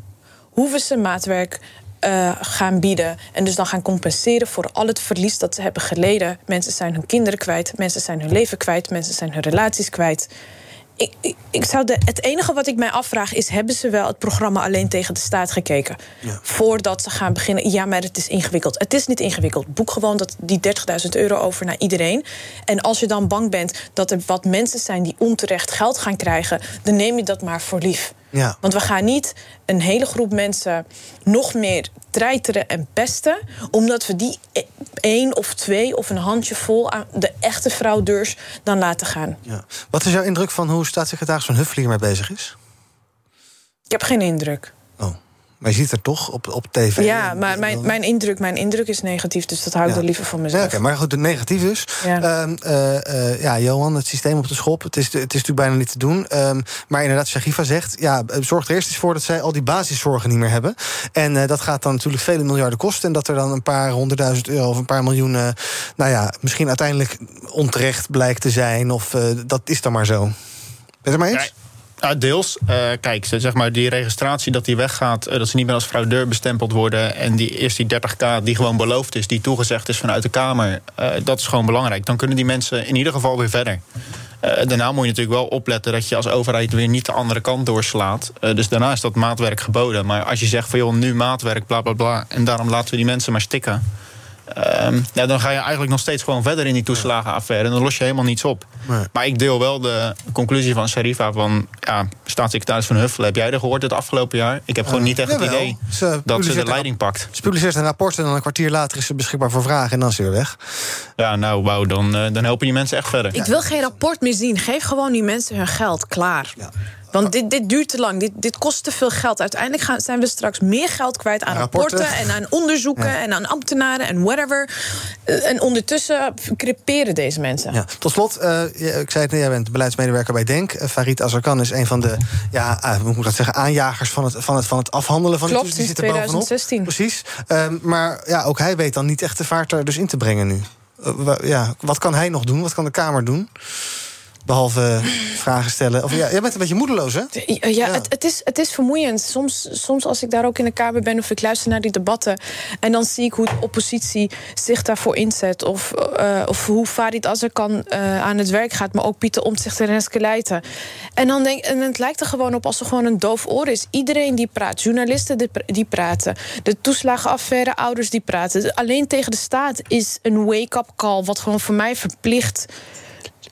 hoe we ze maatwerk uh, gaan bieden. En dus dan gaan compenseren voor al het verlies dat ze hebben geleden. Mensen zijn hun kinderen kwijt, mensen zijn hun leven kwijt, mensen zijn hun relaties kwijt. Ik, ik, ik zou de, het enige wat ik mij afvraag is: hebben ze wel het programma alleen tegen de staat gekeken? Ja. Voordat ze gaan beginnen. Ja, maar het is ingewikkeld. Het is niet ingewikkeld. Boek gewoon dat, die 30.000 euro over naar iedereen. En als je dan bang bent dat er wat mensen zijn die onterecht geld gaan krijgen, dan neem je dat maar voor lief. Ja. Want we gaan niet een hele groep mensen nog meer treiteren en pesten, omdat we die e- één of twee of een handje vol aan de echte fraudeurs dan laten gaan. Ja. Wat is jouw indruk van hoe staatssecretaris Van Huffelen hiermee bezig is? Ik heb geen indruk. Maar je ziet er toch op, op tv. Ja, maar mijn, mijn, indruk, mijn indruk is negatief, dus dat hou ik ja. er liever voor mezelf. Ja, okay, maar goed, de negatief dus. Ja. Uh, uh, ja, Johan, het systeem op de schop, het is, het is natuurlijk bijna niet te doen. Um, maar inderdaad, Shagifa zegt, ja, zorg er eerst eens voor dat zij al die basiszorgen niet meer hebben. En uh, dat gaat dan natuurlijk vele miljarden kosten. En dat er dan een paar honderdduizend euro of een paar miljoen, nou ja, misschien uiteindelijk onterecht blijkt te zijn. Of dat is dan maar zo. Ben je het maar eens? Deels. Uh, kijk, zeg maar, die registratie dat die weggaat, uh, dat ze niet meer als fraudeur bestempeld worden. En die eerst die 30k die gewoon beloofd is, die toegezegd is vanuit de Kamer. Uh, dat is gewoon belangrijk. Dan kunnen die mensen in ieder geval weer verder. daarna moet je natuurlijk wel opletten dat je als overheid weer niet de andere kant doorslaat. dus daarna is dat maatwerk geboden. Maar als je zegt van joh, nu maatwerk, bla bla bla. En daarom laten we die mensen maar stikken. Um, ja, dan ga je eigenlijk nog steeds gewoon verder in die toeslagenaffaire. En dan los je helemaal niets op. Nee. Maar ik deel wel de conclusie van Sharifa van... Ja, staatssecretaris Van Huffelen, heb jij er gehoord het afgelopen jaar? Ik heb gewoon niet echt het idee ze dat ze de leiding pakt. Ze publiceert een rapport en dan een kwartier later is ze beschikbaar voor vragen... en dan is ze weer weg. Ja, nou, wauw, dan, uh, dan helpen die mensen echt verder. Ik wil geen rapport meer zien. Geef gewoon die mensen hun geld. Klaar. Ja. Want dit, dit duurt te lang. Dit, dit kost te veel geld. Uiteindelijk gaan, zijn we straks meer geld kwijt aan rapporten, rapporten en aan onderzoeken ja. en aan ambtenaren en whatever. Uh, en ondertussen creperen deze mensen. Ja. Tot slot, uh, ik zei het, jij bent beleidsmedewerker bij Denk. Uh, Farid Azarkan is een van de ja, hoe moet ik dat zeggen, aanjagers van het, van het, van het afhandelen van Klopt, die, die 2016. Precies. Um, maar ja, ook hij weet dan niet echt de vaart er dus in te brengen nu. ja, wat kan hij nog doen? Wat kan de Kamer doen? Behalve vragen stellen. Of, ja, jij bent een beetje moedeloos, hè? Ja, ja, Het, het, is, het is vermoeiend. Soms, soms als ik daar ook in de Kamer ben of ik luister naar die debatten... en dan zie ik hoe de oppositie zich daarvoor inzet... of, uh, of hoe Farid Azarkan uh, aan het werk gaat... maar ook Pieter Omtzigt en Renske Leijten. En, dan denk, en het lijkt er gewoon op als er gewoon een doof oor is. Iedereen die praat, journalisten die, die praten... de toeslagenaffaire, ouders die praten. Alleen tegen de staat is een wake-up call... wat gewoon voor mij verplicht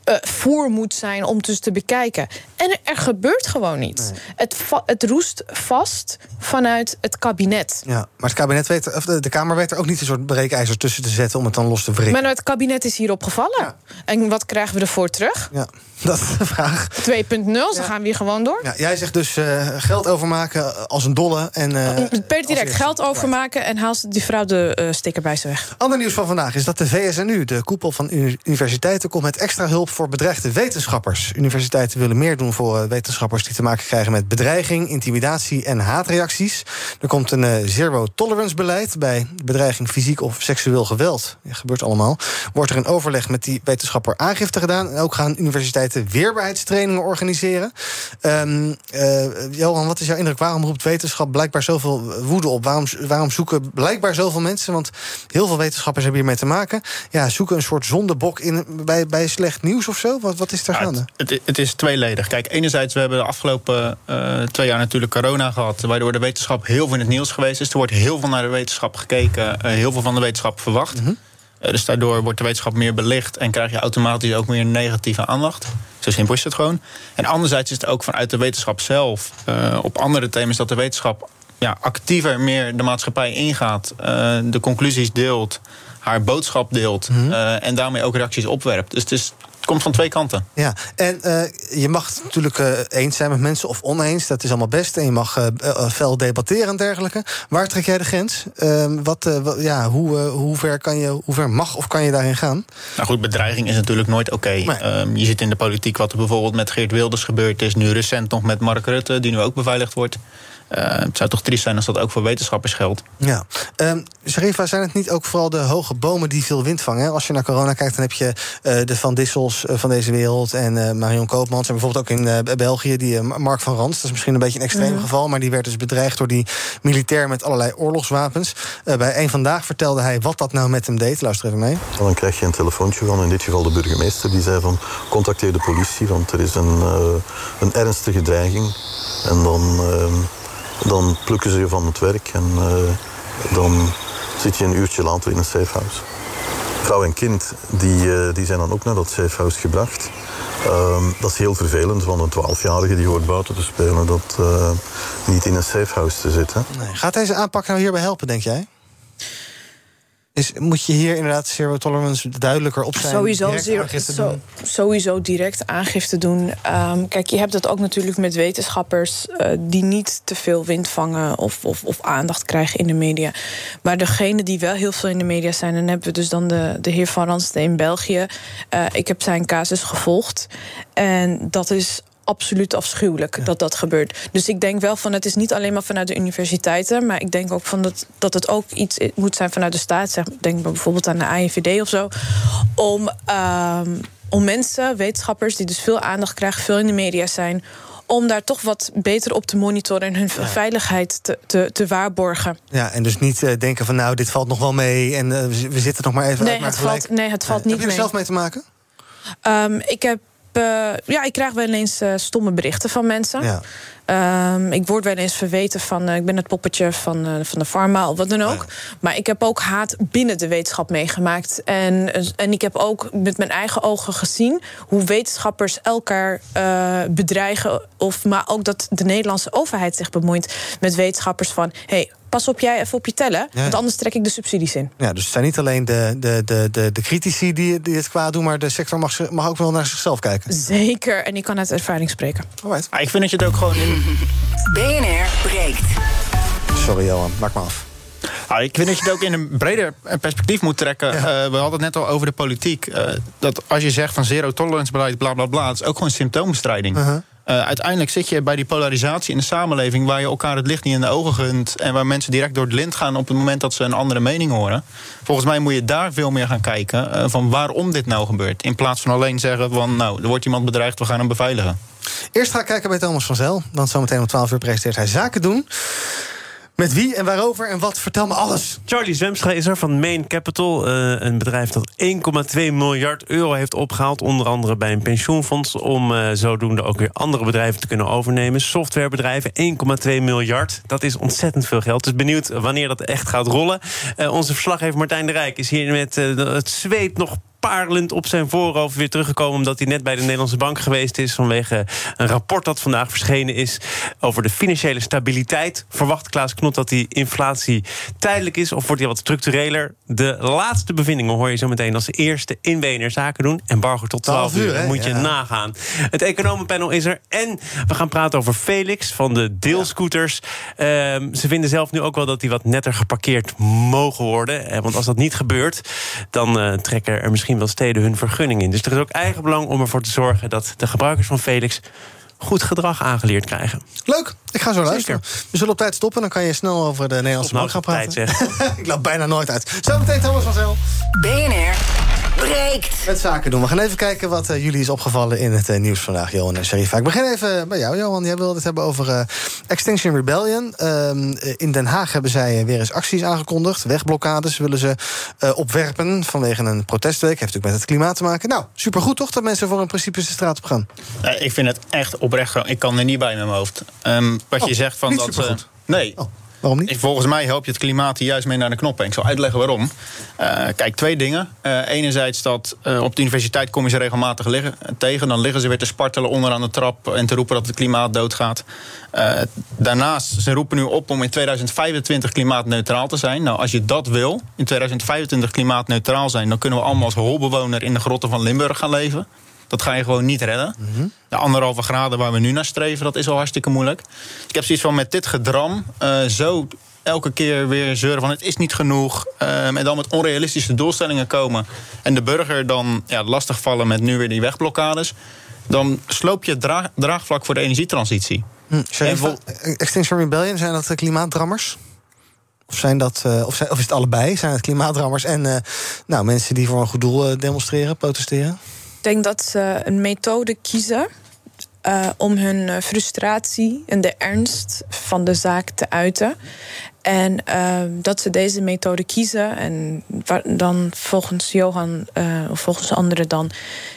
eh, voor moet zijn om dus te bekijken. En er gebeurt gewoon niets. Het, het roest vast vanuit het kabinet. Ja, maar het kabinet weet, of de, de Kamer weet er ook niet een soort breekijzer tussen te zetten om het dan los te wrikken. Maar het kabinet is hierop gevallen. En wat krijgen we ervoor terug? Ja, dat is de vraag. 2.0, ze gaan weer gewoon door. Ja, jij zegt dus eh, geld overmaken als een dolle. En, eh, per direct geld overmaken en haal die vrouw de eh, sticker bij ze weg. Ander nieuws van vandaag is dat de VSNU, de koepel van uni- universiteiten, komt met extra hulp voor bedreigde wetenschappers. Universiteiten willen meer doen voor eh, wetenschappers die te maken krijgen met bedreiging, intimidatie en haatreacties. Er komt een eh, zero tolerance beleid bij bedreiging fysiek of seksueel geweld. Dat gebeurt allemaal. Wordt er in overleg met die wetenschapper aangifte gedaan. En ook gaan universiteiten weerbaarheidstrainingen organiseren. Ehm, eh, Johan, wat is jouw indruk? Waarom roept wetenschap blijkbaar zoveel woede op? Waarom, waarom zoeken blijkbaar zoveel mensen? Want heel veel wetenschappers hebben hiermee te maken. Ja, zoeken een soort zondebok in, bij, bij slecht nieuws of zo? Wat, wat is er gaande? Het, het is tweeledig. Kijk, enerzijds, we hebben de afgelopen eh, twee jaar natuurlijk corona gehad... waardoor de wetenschap heel veel in het nieuws geweest is. Er wordt heel veel naar de wetenschap gekeken, eh, heel veel van de wetenschap verwacht. Eh, dus daardoor wordt de wetenschap meer belicht... en krijg je automatisch ook meer negatieve aandacht. Zo simpel is het gewoon. En anderzijds is het ook vanuit de wetenschap zelf... op andere thema's dat de wetenschap ja, actiever meer de maatschappij ingaat... de conclusies deelt, haar boodschap deelt... eh, en daarmee ook reacties opwerpt. Dus het, is, komt van twee kanten. Ja, en eh, je mag het natuurlijk eh, eens zijn met mensen of oneens. Dat is allemaal best. En je mag eh, fel debatteren en dergelijke. Waar trek jij de grens? Ehm, wat, wa- ja, hoe, hoe, ver kan je, hoe ver mag of kan je daarin gaan? Nou goed, bedreiging is natuurlijk nooit oké. Ehm, je ziet in de politiek wat er bijvoorbeeld met Geert Wilders gebeurd is. Nu recent nog met Mark Rutte, die nu ook beveiligd wordt. Eh, het zou toch triest zijn als dat ook voor wetenschappers geldt. Ja. Ehm Sharifa, zijn het niet ook vooral de hoge bomen die veel wind vangen? hè? Als je naar corona kijkt, dan heb je eh, de Van Dissels eh, van deze wereld... en eh, Marion Koopmans. En bijvoorbeeld ook in eh, België die Mark van Rans. Dat is misschien een beetje een extreem Mhm. geval... maar die werd dus bedreigd door die militair met allerlei oorlogswapens. Eh, bij één Vandaag vertelde hij wat dat nou met hem deed. Luister even mee. Dan krijg je een telefoontje van, in dit geval de burgemeester, die zei van contacteer de politie, want er is een, eh, een ernstige dreiging. En dan, eh, dan plukken ze je van het werk en eh, dan zit je een uurtje later in een safehouse. Vrouw en kind die, eh, die zijn dan ook naar dat safehouse gebracht. Ehm, dat is heel vervelend, want een 12-jarige die hoort buiten te spelen, dat eh, niet in een safehouse te zitten. Nee. Gaat deze aanpak nou hierbij helpen, denk jij? Is, moet je hier inderdaad zero tolerance duidelijker op zijn? Sowieso, direct zero- zo- doen? sowieso direct aangifte doen. Ehm, kijk, je hebt het ook natuurlijk met wetenschappers eh, die niet te veel wind vangen of, of, of aandacht krijgen in de media. Maar degene die wel heel veel in de media zijn, dan hebben we dus dan de, de heer Van Ransten in België. Eh, ik heb zijn casus gevolgd. En dat is absoluut afschuwelijk dat dat gebeurt. Dus ik denk wel van het is niet alleen maar vanuit de universiteiten, maar ik denk ook van dat, dat het ook iets moet zijn vanuit de staat. Zeg, denk bijvoorbeeld aan de AIVD of zo. Om, ehm, om mensen, wetenschappers die dus veel aandacht krijgen, veel in de media zijn. Om daar toch wat beter op te monitoren en hun veiligheid te, te, te waarborgen. Ja, en dus niet eh, denken van nou, dit valt nog wel mee... en eh, we zitten nog maar even Nee, uit, maar het gelijk... valt, nee, het valt Heb niet je er mee. zelf mee te maken? Ehm, ik heb. Eh, ja, ik krijg wel eens eh, stomme berichten van mensen. Ja. Ehm, ik word wel eens verweten van. eh, ik ben het poppetje van, van de pharma of wat dan ook. Maar ik heb ook haat binnen de wetenschap meegemaakt. En, en ik heb ook met mijn eigen ogen gezien hoe wetenschappers elkaar bedreigen. Of, maar ook dat de Nederlandse overheid zich bemoeit met wetenschappers van. Hey, pas op jij even op je tellen, Ja. want anders trek ik de subsidies in. Ja, dus het zijn niet alleen de, de, de, de, de critici die, die het kwaad doen... maar de sector mag, mag ook wel naar zichzelf kijken. Zeker, en ik kan uit ervaring spreken. Alright. Ah, ik vind dat je het ook gewoon in. BNR breekt. Sorry Johan, maak maar af. Ah, ik vind dat je het ook in een breder perspectief moet trekken. Eh, we hadden het net al over de politiek. Eh, dat als je zegt van zero tolerance beleid, bla bla bla, het is ook gewoon symptoombestrijding. Uh-huh. Eh, uiteindelijk zit je bij die polarisatie in de samenleving waar je elkaar het licht niet in de ogen gunt. En waar mensen direct door het lint gaan op het moment dat ze een andere mening horen. Volgens mij moet je daar veel meer gaan kijken eh, van waarom dit nou gebeurt. In plaats van alleen zeggen van nou, er wordt iemand bedreigd, we gaan hem beveiligen. Eerst ga ik kijken bij Thomas van Zel. Dan zometeen om 12 uur presenteert hij Zaken doen. Met wie en waarover en wat? Vertel me alles. Charlie Zwemstra is er van Main Capital. eh, een bedrijf dat 1,2 miljard euro heeft opgehaald. Onder andere bij een pensioenfonds. Om eh, zodoende ook weer andere bedrijven te kunnen overnemen. Softwarebedrijven, 1,2 miljard. Dat is ontzettend veel geld. Dus benieuwd wanneer dat echt gaat rollen. Eh, onze verslaggever Martijn de Rijk is hier met het zweet nog parelend op zijn voorhoofd weer teruggekomen... omdat hij net bij de Nederlandse Bank geweest is... vanwege een rapport dat vandaag verschenen is... over de financiële stabiliteit. Verwacht Klaas Knot dat die inflatie tijdelijk is... of wordt die wat structureler? De laatste bevindingen hoor je zo meteen als eerste in BNR Zaken doen. Embargo tot 12 uur, moet je Ja. nagaan. Het economenpanel is er. En we gaan praten over Felix van de deelscooters. Ehm, ze vinden zelf nu ook wel dat die wat netter geparkeerd mogen worden. Want als dat niet gebeurt, dan eh, trekken er misschien wel steden hun vergunning in. Dus er is ook eigen belang om ervoor te zorgen dat de gebruikers van Felix goed gedrag aangeleerd krijgen. Leuk, ik ga zo luisteren. We zullen op tijd stoppen, dan kan je snel over de Nederlandse nou gaan eens op praten. ik loop bijna nooit uit. Zometeen Thomas van Zel. BNR breekt. Met zaken doen. We gaan even kijken wat eh, jullie is opgevallen in het eh, nieuws vandaag, Johan en Sherifa. Ik begin even bij jou, Johan. Jij wilde het hebben over eh, Extinction Rebellion. Ehm, eh, in Den Haag hebben zij weer eens acties aangekondigd. Wegblokkades willen ze eh, opwerpen vanwege een protestweek. Heeft natuurlijk met het klimaat te maken. Nou, supergoed toch dat mensen voor hun principes de straat op gaan? Eh, ik vind het echt oprecht. Ik kan er niet bij met mijn hoofd. Ehm, wat je Oh, zegt van niet dat. ze- nee. Waarom niet? Volgens mij help je het klimaat hier juist mee naar de knoppen. Ik zal uitleggen waarom. Eh, kijk, twee dingen. Eh, enerzijds dat eh, op de universiteit kom je ze regelmatig liggen, tegen. Dan liggen ze weer te spartelen onderaan de trap en te roepen dat het klimaat doodgaat. Daarnaast, ze roepen nu op om in 2025 klimaatneutraal te zijn. Nou, als je dat wil, in 2025 klimaatneutraal zijn... dan kunnen we allemaal als holbewoner in de grotten van Limburg gaan leven. Dat ga je gewoon niet redden. De anderhalve graden waar we nu naar streven, dat is al hartstikke moeilijk. Dus ik heb zoiets van met dit gedram eh, zo elke keer weer zeuren van het is niet genoeg. ehm, en dan met onrealistische doelstellingen komen. En de burger dan ja, lastigvallen met nu weer die wegblokkades. Dan sloop je het dra- draagvlak voor de energietransitie. Hm, Sherifa, Extinction Rebellion, zijn dat eh, klimaatdrammers? Of, zijn dat, eh, of, zijn, of is het allebei? Zijn het klimaatdrammers en eh, nou, mensen die voor een goed doel eh, demonstreren, protesteren? Ik denk dat ze een methode kiezen eh, om hun eh, frustratie en de ernst van de zaak te uiten. En eh, dat ze deze methode kiezen en dan volgens Johan eh, of volgens anderen dan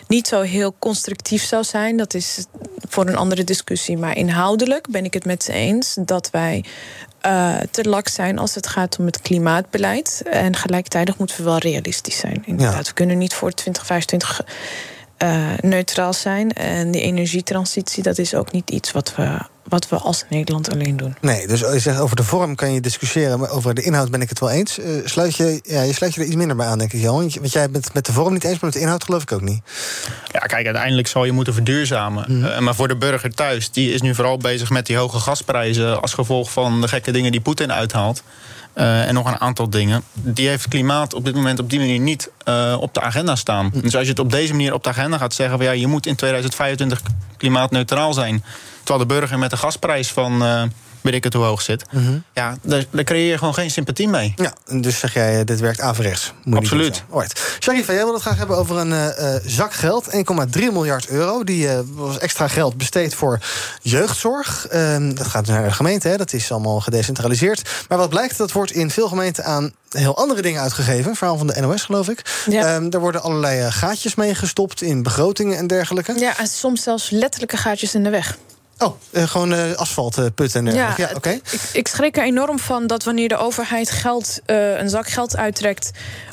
niet zo heel constructief zou zijn. Dat is voor een andere discussie. Maar inhoudelijk ben ik het met ze eens dat wij te lak zijn als het gaat om het klimaatbeleid. En gelijktijdig moeten we wel realistisch zijn. Inderdaad, we kunnen niet voor 2025 eh, neutraal zijn. En die energietransitie, dat is ook niet iets wat we, wat we als Nederland alleen doen. Nee, dus je zegt over de vorm kan je discussiëren, maar over de inhoud ben ik het wel eens. Eh, sluit je, ja, je sluit je er iets minder bij aan, denk ik, Johan. Want jij bent met de vorm niet eens, maar met de inhoud geloof ik ook niet. Ja, kijk, uiteindelijk zal je moeten verduurzamen. Eh, maar voor de burger thuis, die is nu vooral bezig met die hoge gasprijzen... als gevolg van de gekke dingen die Poetin uithaalt. Eh, en nog een aantal dingen. Die heeft klimaat op dit moment op die manier niet eh, op de agenda staan. Dus als je het op deze manier op de agenda gaat zeggen... Van, ja, je moet in 2025 klimaatneutraal zijn... terwijl de burger met de gasprijs van... eh weet ik het hoe hoog zit. Ja, daar, daar creëer je gewoon geen sympathie mee. Ja, dus zeg jij, eh, dit werkt averechts. Moet Absoluut. Alright. Sharifa, jij wil het graag hebben over een eh, eh, zak geld. 1,3 miljard euro. Die eh, was extra geld besteed voor jeugdzorg. Ehm, dat gaat naar de gemeente, hè. dat is allemaal gedecentraliseerd. Maar wat blijkt, dat wordt in veel gemeenten aan heel andere dingen uitgegeven. Verhaal van de NOS, geloof ik. Ehm, er worden allerlei gaatjes mee gestopt in begrotingen en dergelijke. Ja, en soms zelfs letterlijke gaatjes in de weg. Oh, eh, gewoon eh, asfaltputten en dergelijke. Ja, het- oké. ik, ik schrik er enorm van dat wanneer de overheid geld, eh, een zak geld uittrekt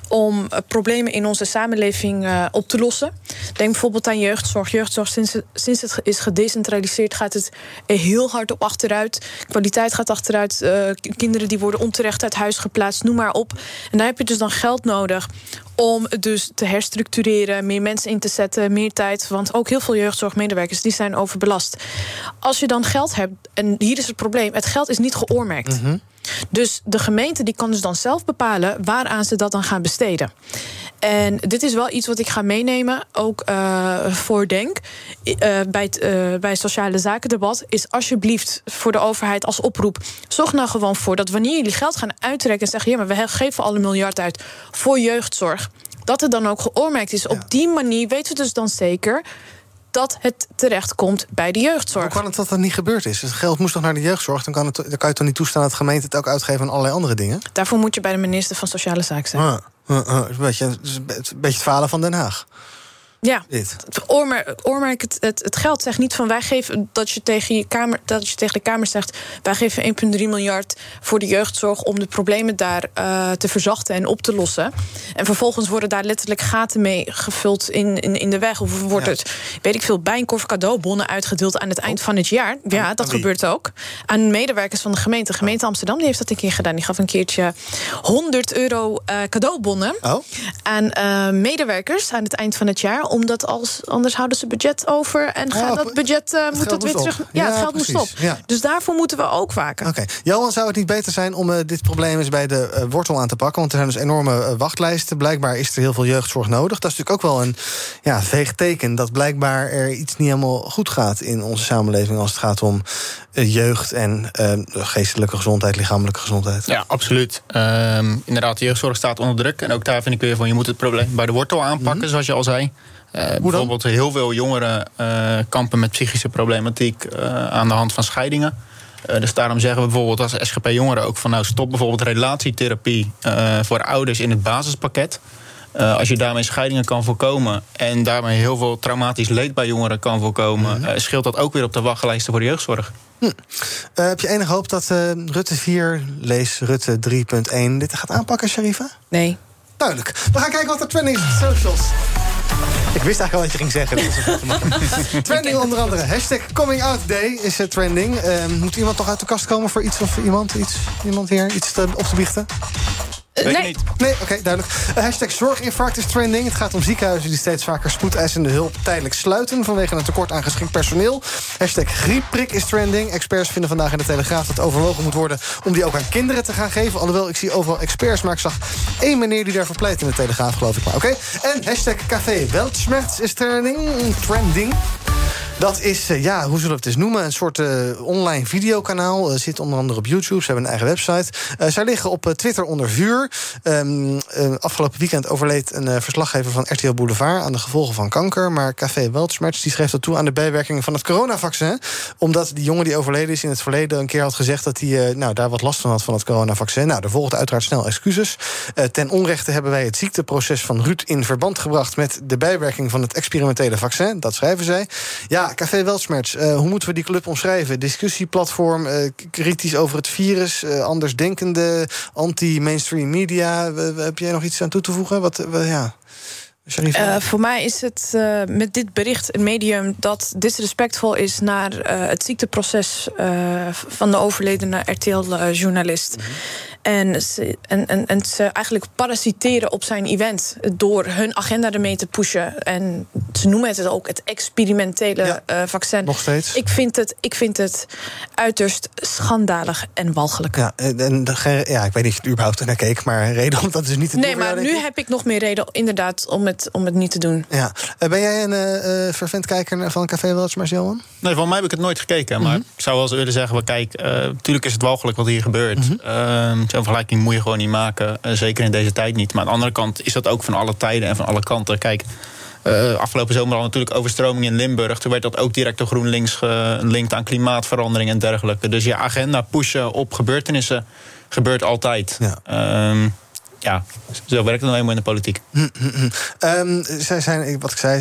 om eh, problemen in onze samenleving eh, op te lossen. Denk bijvoorbeeld aan jeugdzorg. Jeugdzorg, sinds het, sinds het is gedecentraliseerd, gaat het heel hard op achteruit. Kwaliteit gaat achteruit. eh, kinderen die worden onterecht uit huis geplaatst, noem maar op. En daar heb je dus dan geld nodig om het dus te herstructureren, meer mensen in te zetten, meer tijd. Want ook heel veel jeugdzorgmedewerkers die zijn overbelast. Als je dan geld hebt, en hier is het probleem: het geld is niet geoormerkt. Dus de gemeente die kan dus dan zelf bepalen waaraan ze dat dan gaan besteden. En dit is wel iets wat ik ga meenemen, ook eh, voor Denk. Eh, bij, het, eh, bij het sociale zakendebat. Is alsjeblieft voor de overheid als oproep. Zorg nou gewoon voor dat wanneer jullie geld gaan uittrekken. en zeggen: ja, maar we geven al een miljard uit voor jeugdzorg. Dat het dan ook geoormerkt is. Op die manier weten we dus dan zeker dat het terecht komt bij de jeugdzorg. Hoe kan het dat dat niet gebeurd is? Het geld moest toch naar de jeugdzorg? Dan kan, het, dan kan je toch niet toestaan dat de gemeente het ook uitgeven aan allerlei andere dingen? Daarvoor moet je bij de minister van Sociale Zaken zijn. Ah, ah, ah, een beetje, het is een beetje het falen van Den Haag. Ja, dit. het oormerk, oormerk het, het, het geld zegt niet van wij geven dat je tegen je kamer dat je tegen de kamer zegt wij geven 1,3 miljard voor de jeugdzorg om de problemen daar eh, te verzachten en op te lossen. En vervolgens worden daar letterlijk gaten mee gevuld in, in, in de weg. Of wordt het, weet ik veel, Bijenkorf cadeaubonnen uitgedeeld aan het eind van het jaar. Ja, dat gebeurt ook. Aan medewerkers van de gemeente. De gemeente Amsterdam die heeft dat een keer gedaan. Die gaf een keertje 100 euro eh, cadeaubonnen Oh. aan eh, medewerkers aan het eind van het jaar. Omdat als, anders houden ze budget over en gaat dat budget eh, moet dat weer terug. op. Ja, Ja, het geld moest precies. op. Ja. Dus daarvoor moeten we ook waken. Oké. Johan, zou het niet beter zijn om eh, dit probleem eens bij de eh, wortel aan te pakken? Want er zijn dus enorme wachtlijsten. Blijkbaar is er heel veel jeugdzorg nodig. Dat is natuurlijk ook wel een ja, veeg teken dat blijkbaar er iets niet helemaal goed gaat in onze samenleving als het gaat om jeugd en eh, geestelijke gezondheid, lichamelijke gezondheid. Ja, absoluut. Ehm, inderdaad, de jeugdzorg staat onder druk. En ook daar vind ik weer van, je moet het probleem bij de wortel aanpakken, zoals je al zei. Eh, bijvoorbeeld heel veel jongeren eh, kampen met psychische problematiek eh, aan de hand van scheidingen. Eh, dus daarom zeggen we bijvoorbeeld als SGP Jongeren ook van nou stop bijvoorbeeld relatietherapie eh, voor ouders in het basispakket. Eh, als je daarmee scheidingen kan voorkomen en daarmee heel veel traumatisch leed bij jongeren kan voorkomen, eh, scheelt dat ook weer op de wachtlijsten voor de jeugdzorg. Eh, heb je enig hoop dat eh, Rutte 4, lees Rutte 3.1, dit gaat aanpakken, Sharifa? Nee. Duidelijk. We gaan kijken wat er trending is op de socials. Ik wist eigenlijk al wat je ging zeggen. Makker. trending onder andere. Hashtag Coming Out Day is het trending. Eh, moet iemand nog uit de kast komen voor iets of iemand? Iets, iemand hier iets te, op te biechten? Weet nee. Nee, oké, duidelijk. Uh, hashtag zorginfarct is trending. Het gaat om ziekenhuizen die steeds vaker spoedeisende hulp tijdelijk sluiten... vanwege een tekort aan geschikt personeel. Hashtag griepprik is trending. Experts vinden vandaag in de Telegraaf dat overwogen moet worden... om die ook aan kinderen te gaan geven. Alhoewel, ik zie overal experts, maar ik zag één meneer... die daarvoor pleit in de Telegraaf, geloof ik maar. Oké, en hashtag café Weltschmerz is trending. trending. Dat is, uh, ja, hoe zullen we het eens noemen? Een soort uh, online videokanaal. Uh, zit onder andere op YouTube. Ze hebben een eigen website. zij liggen op Twitter onder vuur. Um, afgelopen weekend overleed een verslaggever van RTL Boulevard... aan de gevolgen van kanker. Maar Café Weltschmerz die schreef dat toe aan de bijwerkingen van het coronavaccin. Omdat die jongen die overleden is in het verleden... een keer had gezegd dat hij nou, daar wat last van had van het coronavaccin. Nou, er volgde uiteraard snel excuses. ten onrechte hebben wij het ziekteproces van Ruud in verband gebracht... met de bijwerking van het experimentele vaccin. Dat schrijven zij. Ja, Café Weltschmerz, hoe moeten we die club omschrijven? Discussieplatform, kritisch over het virus, andersdenkende, anti-mainstream media. heb jij nog iets aan toe te voegen? Wat, ja. Uh, voor mij is het uh, met dit bericht een medium dat disrespectvol is naar uh, het ziekteproces van de overledene RTL-journalist. Mm -hmm. En ze, en, en, en ze eigenlijk parasiteren op zijn event door hun agenda ermee te pushen. En ze noemen het ook het experimentele ja, uh, vaccin. Nog steeds. Ik vind, het, ik vind het uiterst schandalig en walgelijk. Ja, en, ja ik weet niet of je er überhaupt naar keek, maar reden om dat dus niet te nee, doen. Nee, maar nu heb ik nog meer reden inderdaad om het, om het niet te doen. Ja. Uh, ben jij een uh, fervent kijker van Café Weltschmerz, Johan? Nee, van mij heb ik het nooit gekeken. Maar mm -hmm. ik zou wel eens willen zeggen, kijk, natuurlijk is het walgelijk wat hier gebeurt. Mm -hmm. Zo'n vergelijking moet je gewoon niet maken. Uh, zeker in deze tijd niet. Maar aan de andere kant is dat ook van alle tijden en van alle kanten. Kijk, uh, afgelopen zomer al natuurlijk overstroming in Limburg. Toen werd dat ook direct door GroenLinks gelinkt aan klimaatverandering en dergelijke. Dus je agenda pushen op gebeurtenissen gebeurt altijd. Ja. Um, ja, zo werkt het nou eenmaal in de politiek. Hm, hm, hm. Um, zij zijn, wat ik zei,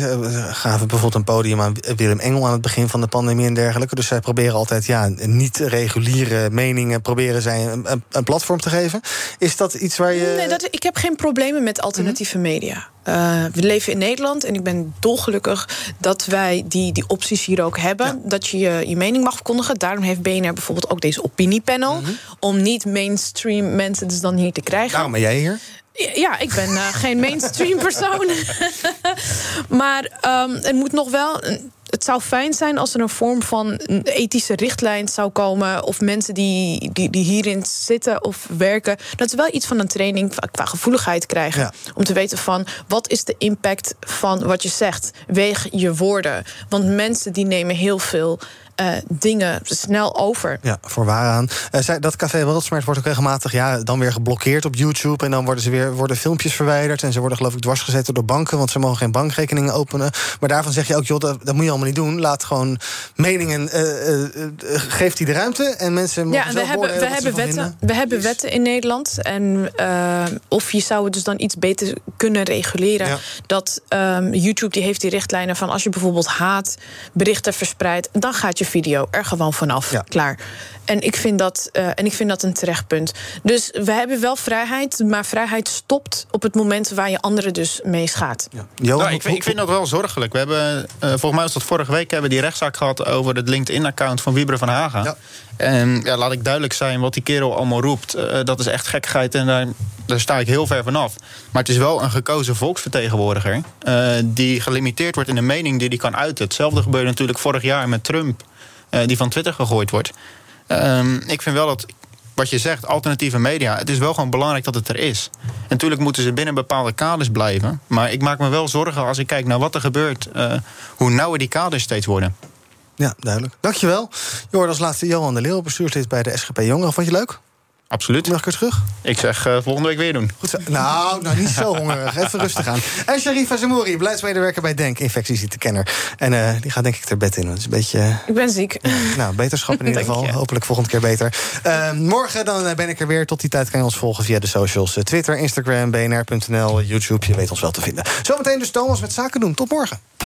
gaven bijvoorbeeld een podium aan Willem Engel aan het begin van de pandemie en dergelijke. Dus zij proberen altijd ja, niet reguliere meningen, proberen zij een, een, een platform te geven. Is dat iets waar je. Nee, dat, ik heb geen problemen met alternatieve media. Uh, we leven in Nederland en ik ben dolgelukkig dat wij die, die opties hier ook hebben. Ja. Dat je, je je mening mag verkondigen. Daarom heeft BNR bijvoorbeeld ook deze opiniepanel. Mm -hmm. Om niet mainstream mensen dus dan hier te krijgen. Daarom ben jij hier. Ja, ik ben uh, geen mainstream persoon. maar um, het moet nog wel. Het zou fijn zijn als er een vorm van ethische richtlijn zou komen. Of mensen die, die, die hierin zitten of werken. Dat ze wel iets van een training qua gevoeligheid krijgen. Ja. Om te weten van wat is de impact van wat je zegt. Weeg je woorden. Want mensen die nemen heel veel eh, dingen snel over. Ja, voor waaraan. Uh, zij, dat Café Worldsmart wordt ook regelmatig ja, dan weer geblokkeerd op YouTube. En dan worden, ze weer, worden filmpjes verwijderd. En ze worden geloof ik dwarsgezet door banken, want ze mogen geen bankrekeningen openen. Maar daarvan zeg je ook, joh, dat, dat moet je allemaal niet doen. Laat gewoon meningen, uh, geeft die de ruimte. En mensen ja, en we hebben, we hebben wetten. We hebben wetten in Nederland. En of je zou het dus dan iets beter kunnen reguleren. Dat um, YouTube die heeft die richtlijnen van als je bijvoorbeeld haatberichten verspreidt, dan gaat je video er gewoon vanaf. Klaar. En ik, vind dat, uh, en ik vind dat een terecht punt. Dus we hebben wel vrijheid, maar vrijheid stopt op het moment waar je anderen dus mee schaadt. Ja. Nou, ik, vind, ik, vind, dat wel zorgelijk. We hebben, uh, volgens mij was dat vorige week, hebben die rechtszaak gehad over het LinkedIn-account van Wieberen van Haga. Ja. En ja, laat ik duidelijk zijn, wat die kerel allemaal roept, uh, dat is echt gekkigheid en daar, daar sta ik heel ver vanaf. Maar het is wel een gekozen volksvertegenwoordiger die gelimiteerd wordt in de mening die hij kan uiten. Hetzelfde gebeurde natuurlijk vorig jaar met Trump, die van Twitter gegooid wordt. Um, ik vind wel dat wat je zegt, alternatieve media. Het is wel gewoon belangrijk dat het er is. En natuurlijk moeten ze binnen bepaalde kaders blijven. Maar ik maak me wel zorgen als ik kijk naar wat er gebeurt. Uh, hoe nauwer die kaders steeds worden. Ja, duidelijk. Dankjewel. Je als laatste Johan de Leeuw, bestuurslid bij de SGP Jongeren. Vond je leuk? Absoluut. Mag ik er terug? Ik zeg uh, volgende week weer doen. Goed zo. Nou, nou, niet zo hongerig. Even rustig aan. En Sharifa Zamouri, beleidsmedewerker bij Denk, infectieziektekenner. En uh, die gaat denk ik er bed in. Het is een beetje... Ik ben ziek. nou, beterschap in ieder geval. Hopelijk volgende keer beter. Uh, morgen dan ben ik er weer. Tot die tijd kan je ons volgen via de socials. Twitter, Instagram, bnr.nl, YouTube. Je weet ons wel te vinden. Zometeen dus Thomas met Zaken doen. Tot morgen.